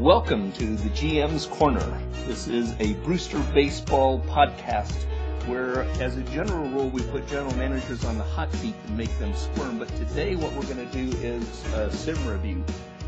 Welcome to the GM's Corner. This is a Brewster Baseball podcast where, as a general rule, we put general managers on the hot seat and make them squirm. But today, what we're going to do is uh, a sim review.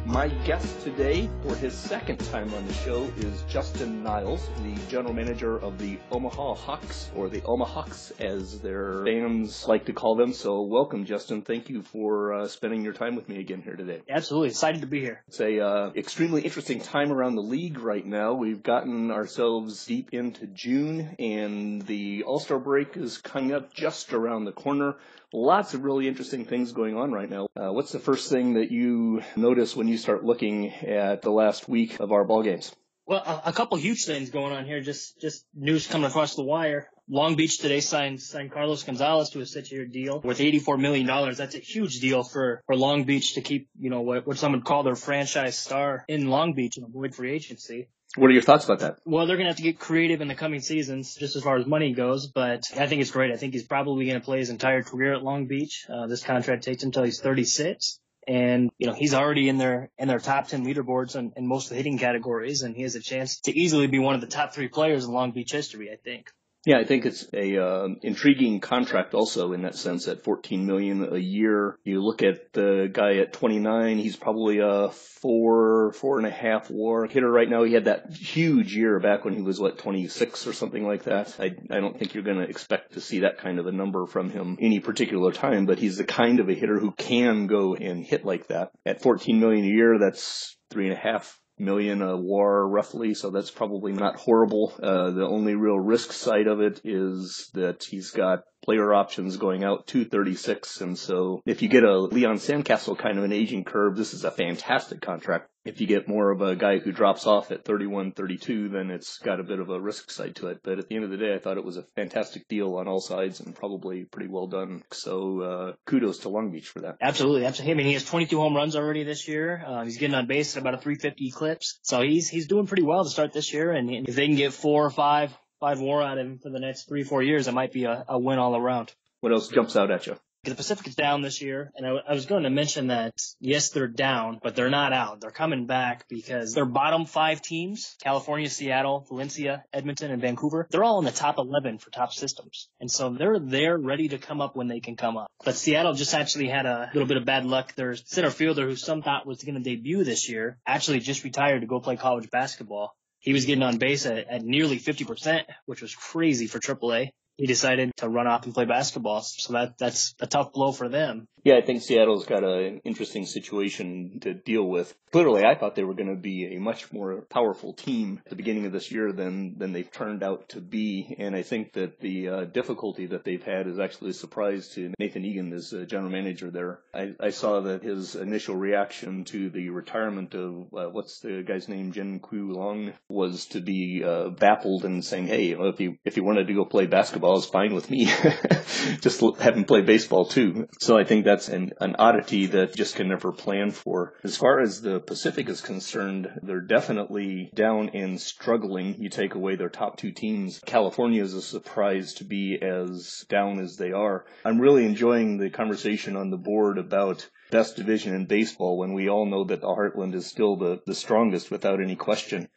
My guest today for his second time on the show is Justin Niles, the general manager of the Omaha Hawks, or the Omahawks as their fans like to call them. So welcome, Justin. Thank you for uh, spending your time with me again here today. Absolutely. Excited to be here. It's a uh, extremely interesting time around the league right now. We've gotten ourselves deep into June and the All-Star break is coming up just around the corner lots of really interesting things going on right now. Uh, what's the first thing that you notice when you start looking at the last week of our ball games? Well, a, a couple huge things going on here. Just just news coming across the wire. Long Beach today signed signed Carlos Gonzalez to a six-year deal worth $84 million. That's a huge deal for, for Long Beach to keep, you know, what, what some would call their franchise star in Long Beach and avoid free agency. What are your thoughts about that? Well, they're going to have to get creative in the coming seasons, just as far as money goes. But I think it's great. I think he's probably going to play his entire career at Long Beach. Uh, this contract takes him until he's 36, and you know he's already in their in their top 10 leaderboards in, in most of the hitting categories, and he has a chance to easily be one of the top three players in Long Beach history. I think. Yeah, I think it's a uh, intriguing contract also in that sense at 14 million a year. You look at the guy at 29, he's probably a four, four and a half WAR hitter right now. He had that huge year back when he was what 26 or something like that. I I don't think you're going to expect to see that kind of a number from him any particular time, but he's the kind of a hitter who can go and hit like that. At 14 million a year, that's three and a half million a war roughly, so that's probably not horrible. Uh, the only real risk side of it is that he's got player options going out 236. And so if you get a Leon Sandcastle kind of an aging curve, this is a fantastic contract. If you get more of a guy who drops off at 31, 32, then it's got a bit of a risk side to it. But at the end of the day, I thought it was a fantastic deal on all sides and probably pretty well done. So uh, kudos to Long Beach for that. Absolutely, absolutely. I mean, he has 22 home runs already this year. Uh, he's getting on base at about a 350 clips, so he's he's doing pretty well to start this year. And if they can get four or five five more out of him for the next three, four years, it might be a, a win all around. What else jumps out at you? The Pacific is down this year, and I, I, was going to mention that yes, they're down, but they're not out. They're coming back because their bottom five teams, California, Seattle, Valencia, Edmonton, and Vancouver, they're all in the top 11 for top systems. And so they're there ready to come up when they can come up. But Seattle just actually had a little bit of bad luck. Their center fielder, who some thought was going to debut this year, actually just retired to go play college basketball he was getting on base at, at nearly 50%, which was crazy for AAA he decided to run off and play basketball. So that that's a tough blow for them. Yeah, I think Seattle's got an interesting situation to deal with. Clearly, I thought they were going to be a much more powerful team at the beginning of this year than than they've turned out to be, and I think that the uh, difficulty that they've had is actually a surprise to Nathan Egan as uh, general manager there. I, I, saw that his initial reaction to the retirement of uh, what's the guy's name, Jin Ku Long, was to be uh, baffled and saying, "Hey, if he if he wanted to go play basketball." it's fine with me. just have him play baseball too. So I think that's an, an oddity that just can never plan for. As far as the Pacific is concerned, they're definitely down and struggling. You take away their top two teams. California is a surprise to be as down as they are. I'm really enjoying the conversation on the board about best division in baseball when we all know that the Heartland is still the, the strongest without any question.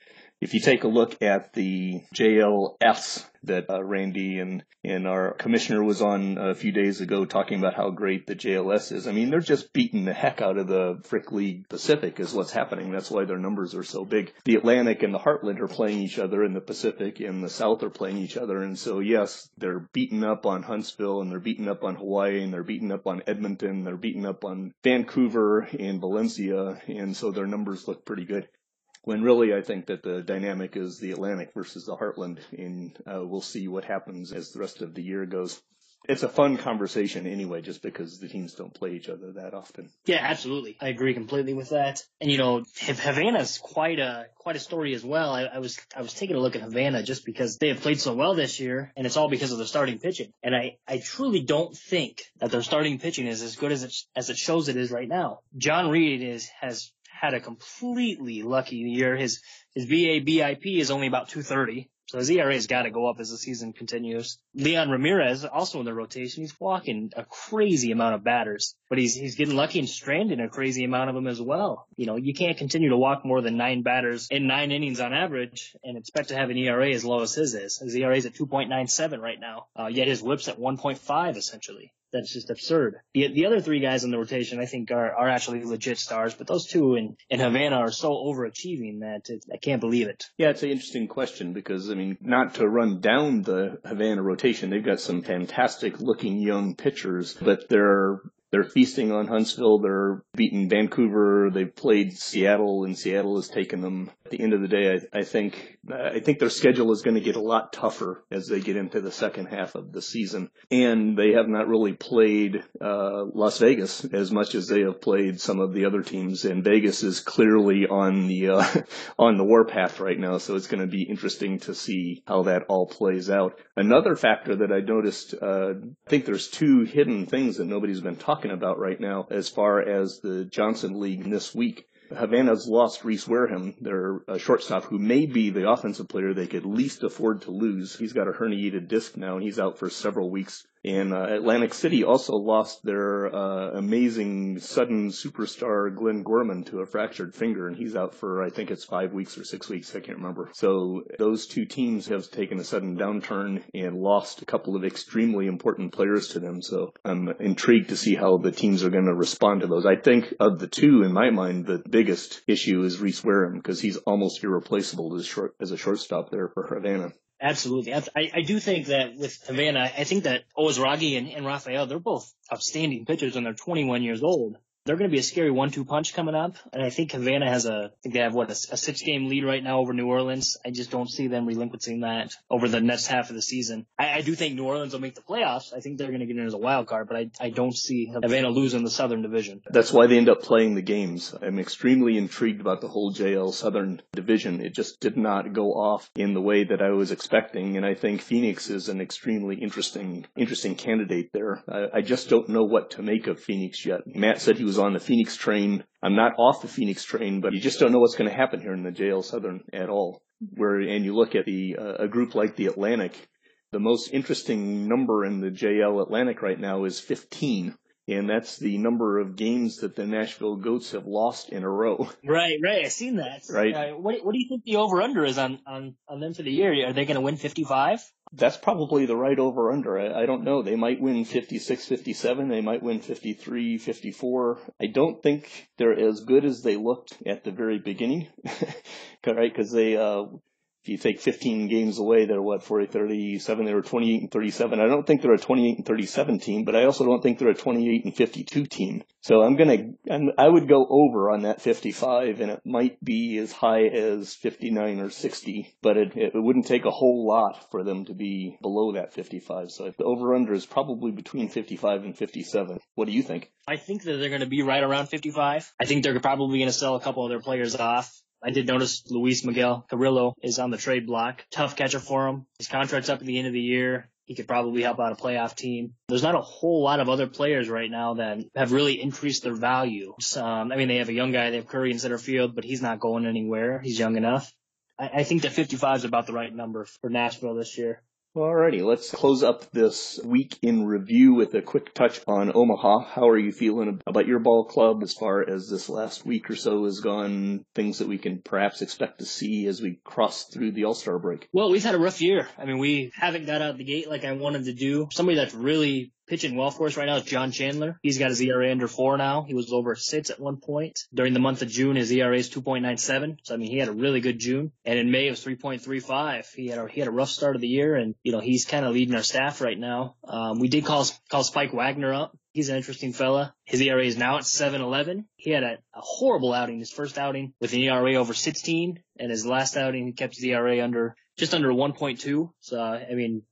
If you take a look at the JLS that uh, Randy and, and our commissioner was on a few days ago talking about how great the JLS is. I mean, they're just beating the heck out of the Frick League Pacific is what's happening. That's why their numbers are so big. The Atlantic and the Heartland are playing each other and the Pacific and the South are playing each other. And so, yes, they're beating up on Huntsville and they're beating up on Hawaii and they're beating up on Edmonton. They're beating up on Vancouver and Valencia. And so their numbers look pretty good when really I think that the dynamic is the Atlantic versus the Heartland, and uh, we'll see what happens as the rest of the year goes. It's a fun conversation anyway, just because the teams don't play each other that often. Yeah, absolutely. I agree completely with that. And you know, Havana's quite a quite a story as well. I, I was I was taking a look at Havana just because they have played so well this year, and it's all because of their starting pitching. And I I truly don't think that their starting pitching is as good as it as it shows it is right now. John Reed is has had a completely lucky year. His his BABIP is only about 230. So his ERA has got to go up as the season continues. Leon Ramirez, also in the rotation, he's walking a crazy amount of batters, but he's he's getting lucky and stranding a crazy amount of them as well. You know, you can't continue to walk more than nine batters in nine innings on average and expect to have an ERA as low as his is. His ERA is at 2.97 right now, uh, yet his WHIP's at 1.5 essentially that's just absurd. The the other three guys in the rotation I think are are actually legit stars, but those two in in Havana are so overachieving that it, I can't believe it. Yeah, it's an interesting question because I mean, not to run down the Havana rotation, they've got some fantastic looking young pitchers, but they're they're feasting on Huntsville. They're beating Vancouver. They've played Seattle, and Seattle has taken them. At the end of the day, I, I think I think their schedule is going to get a lot tougher as they get into the second half of the season. And they have not really played uh, Las Vegas as much as they have played some of the other teams. And Vegas is clearly on the uh, on the warpath right now, so it's going to be interesting to see how that all plays out. Another factor that I noticed, uh, I think there's two hidden things that nobody's been talking about right now as far as the Johnson League this week. Havana's lost Reese Wareham, their uh, shortstop, who may be the offensive player they could least afford to lose. He's got a herniated disc now, and he's out for several weeks. And uh, Atlantic City also lost their uh, amazing sudden superstar Glenn Gorman to a fractured finger, and he's out for I think it's five weeks or six weeks. I can't remember. So those two teams have taken a sudden downturn and lost a couple of extremely important players to them. So I'm intrigued to see how the teams are going to respond to those. I think of the two, in my mind, the biggest issue is Reese Wareham because he's almost irreplaceable as, short, as a shortstop there for Havana. Absolutely. I, I do think that with Havana, I think that Ozraghi and, and Rafael, they're both outstanding pitchers and they're 21 years old they're going to be a scary one-two punch coming up. And I think Havana has a, I think they have what a, a six-game lead right now over New Orleans. I just don't see them relinquishing that over the next half of the season. I, I do think New Orleans will make the playoffs. I think they're going to get in as a wild card, but I, I don't see Havana losing the Southern Division. That's why they end up playing the games. I'm extremely intrigued about the whole JL Southern Division. It just did not go off in the way that I was expecting, and I think Phoenix is an extremely interesting, interesting candidate there. I, I just don't know what to make of Phoenix yet. Matt said he was on the Phoenix train. I'm not off the Phoenix train, but you just don't know what's going to happen here in the JL Southern at all. Where and you look at the uh, a group like the Atlantic, the most interesting number in the JL Atlantic right now is 15 and that's the number of games that the Nashville Goats have lost in a row. Right, right. I've seen that. Right. Uh, what What do you think the over under is on on on them for the year? Are they going to win 55? That's probably the right over under. I, I don't know. They might win 56, 57. They might win 53, 54. I don't think they're as good as they looked at the very beginning, right? Because they uh, if you take 15 games away, they're what, 40, 37, they were 28 and 37. I don't think they're a 28 and 37 team, but I also don't think they're a 28 and 52 team. So I'm going to, I would go over on that 55 and it might be as high as 59 or 60, but it, it wouldn't take a whole lot for them to be below that 55. So the over under is probably between 55 and 57. What do you think? I think that they're going to be right around 55. I think they're probably going to sell a couple of their players off. I did notice Luis Miguel Carrillo is on the trade block. Tough catcher for him. His contract's up at the end of the year. He could probably help out a playoff team. There's not a whole lot of other players right now that have really increased their value. Um, I mean, they have a young guy. They have Curry in center field, but he's not going anywhere. He's young enough. I, I think that 55 is about the right number for Nashville this year. Alrighty, let's close up this week in review with a quick touch on Omaha. How are you feeling about your ball club as far as this last week or so has gone? Things that we can perhaps expect to see as we cross through the All-Star break? Well, we've had a rough year. I mean, we haven't got out the gate like I wanted to do. Somebody that's really pitching well for us right now is John Chandler. He's got his ERA under four now. He was over six at one point. During the month of June, his ERA is 2.97. So I mean, he had a really good June. And in May, it was 3.35. He had a, he had a rough start of the year, and you know he's kind of leading our staff right now. Um, we did call call Spike Wagner up. He's an interesting fella. His ERA is now at 7.11. He had a, a horrible outing, his first outing with an ERA over 16, and his last outing he kept his ERA under just under 1.2. So I mean,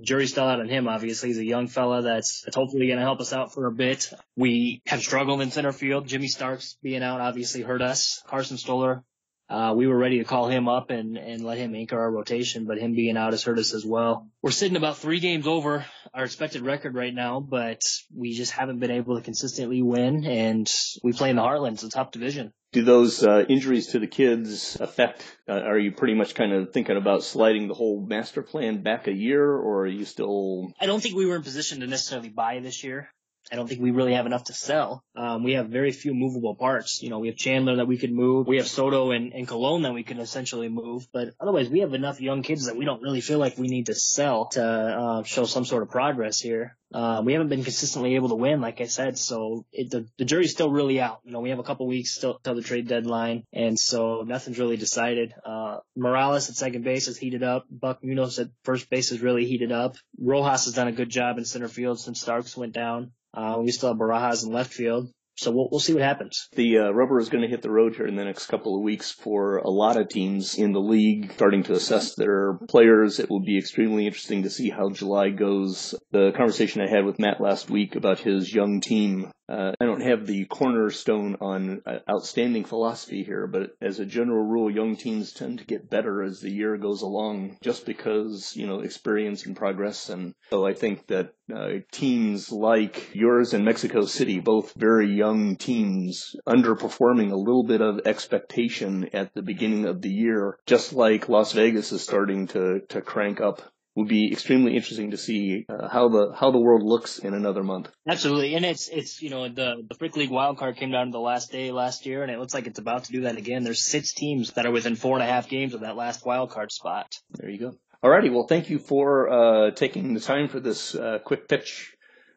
jury's still out on him. Obviously, he's a young fella that's, that's hopefully going to help us out for a bit. We have struggled in center field. Jimmy Starks being out obviously hurt us. Carson Stoller uh, we were ready to call him up and, and let him anchor our rotation, but him being out has hurt us as well. We're sitting about three games over our expected record right now, but we just haven't been able to consistently win. And we play in the Heartland. It's a tough division. Do those uh, injuries to the kids affect? Uh, are you pretty much kind of thinking about sliding the whole master plan back a year, or are you still? I don't think we were in position to necessarily buy this year. I don't think we really have enough to sell. Um, we have very few movable parts. You know, we have Chandler that we could move. We have Soto and, and Cologne that we could essentially move. But otherwise, we have enough young kids that we don't really feel like we need to sell to uh, show some sort of progress here. Uh, we haven't been consistently able to win, like I said, so it, the, the jury's still really out. You know, we have a couple weeks still till the trade deadline, and so nothing's really decided. Uh, Morales at second base has heated up. Buck Munoz at first base has really heated up. Rojas has done a good job in center field since Starks went down. Uh, we still have Barajas in left field. So we'll, we'll see what happens. The uh, rubber is going to hit the road here in the next couple of weeks for a lot of teams in the league starting to assess their players. It will be extremely interesting to see how July goes. The conversation I had with Matt last week about his young team uh, I don't have the cornerstone on uh, outstanding philosophy here, but as a general rule, young teams tend to get better as the year goes along, just because you know experience and progress. And so I think that uh, teams like yours and Mexico City, both very young teams, underperforming a little bit of expectation at the beginning of the year, just like Las Vegas is starting to to crank up would be extremely interesting to see uh, how the how the world looks in another month. Absolutely, and it's it's you know the the Frick League wild card came down to the last day last year, and it looks like it's about to do that again. There's six teams that are within four and a half games of that last wild card spot. There you go. Alrighty, well, thank you for uh, taking the time for this uh, quick pitch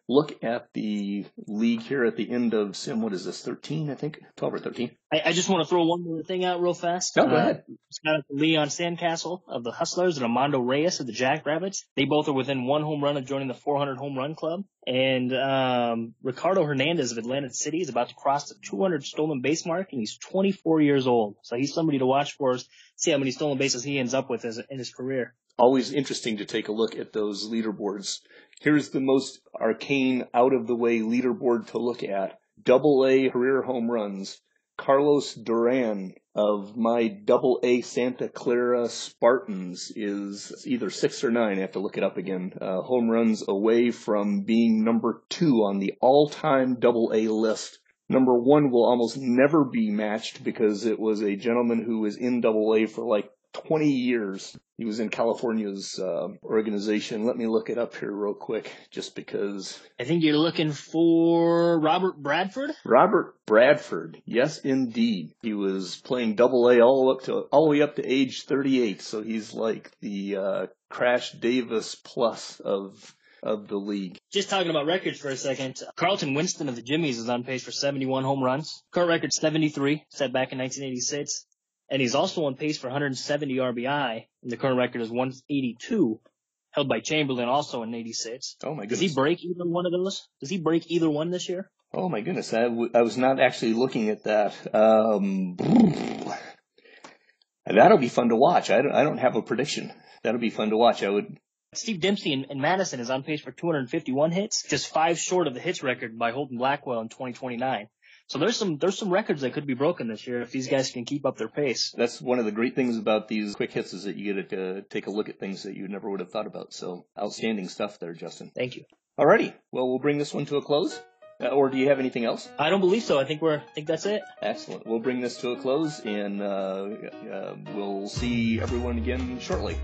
look at the league here at the end of sim. What is this? Thirteen, I think, twelve or thirteen. I, I just want to throw one more thing out real fast. No, go ahead. uh, ahead. Scott Leon Sandcastle of the Hustlers and Armando Reyes of the Jackrabbits. They both are within one home run of joining the 400 home run club. And um, Ricardo Hernandez of Atlantic City is about to cross the 200 stolen base mark, and he's 24 years old. So he's somebody to watch for. Us, see how many stolen bases he ends up with as, in his career. Always interesting to take a look at those leaderboards. Here's the most arcane, out of the way leaderboard to look at. Double A career home runs. Carlos Duran of my double A Santa Clara Spartans is either six or nine. I have to look it up again. Uh, home runs away from being number two on the all time double A list. Number one will almost never be matched because it was a gentleman who was in double A for like 20 years. He was in California's uh, organization. Let me look it up here real quick, just because. I think you're looking for Robert Bradford. Robert Bradford, yes, indeed. He was playing Double A all up to all the way up to age 38. So he's like the uh, Crash Davis plus of of the league. Just talking about records for a second, Carlton Winston of the Jimmies is on pace for 71 home runs. Current record 73, set back in 1986 and he's also on pace for 170 RBI, and the current record is 182, held by Chamberlain also in 86. Oh my goodness. Does he break either one of those? Does he break either one this year? Oh my goodness, I, w- I was not actually looking at that. Um, that'll be fun to watch. I don't, I don't have a prediction. That'll be fun to watch. I would. Steve Dempsey in, in Madison is on pace for 251 hits, just five short of the hits record by Holden Blackwell in 2029. So there's some there's some records that could be broken this year if these guys can keep up their pace. That's one of the great things about these quick hits is that you get to take a look at things that you never would have thought about. So outstanding stuff there, Justin. Thank you. Alrighty, well we'll bring this one to a close. Uh, or do you have anything else? I don't believe so. I think we're I think that's it. Excellent. We'll bring this to a close, and uh, uh, we'll see everyone again shortly.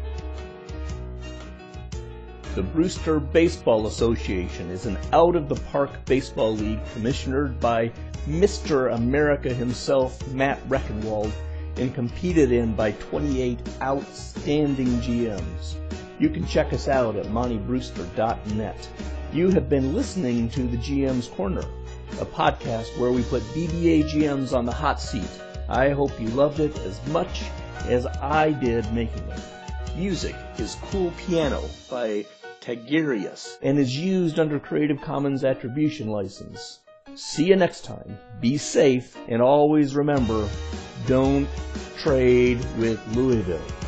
The Brewster Baseball Association is an out of the park baseball league commissioned by Mr. America himself, Matt Reckenwald, and competed in by 28 outstanding GMs. You can check us out at montybrewster.net. You have been listening to the GM's Corner, a podcast where we put BBA GMs on the hot seat. I hope you loved it as much as I did making it. Music is Cool Piano by Tagirius and is used under Creative Commons Attribution License. See you next time. Be safe and always remember don't trade with Louisville.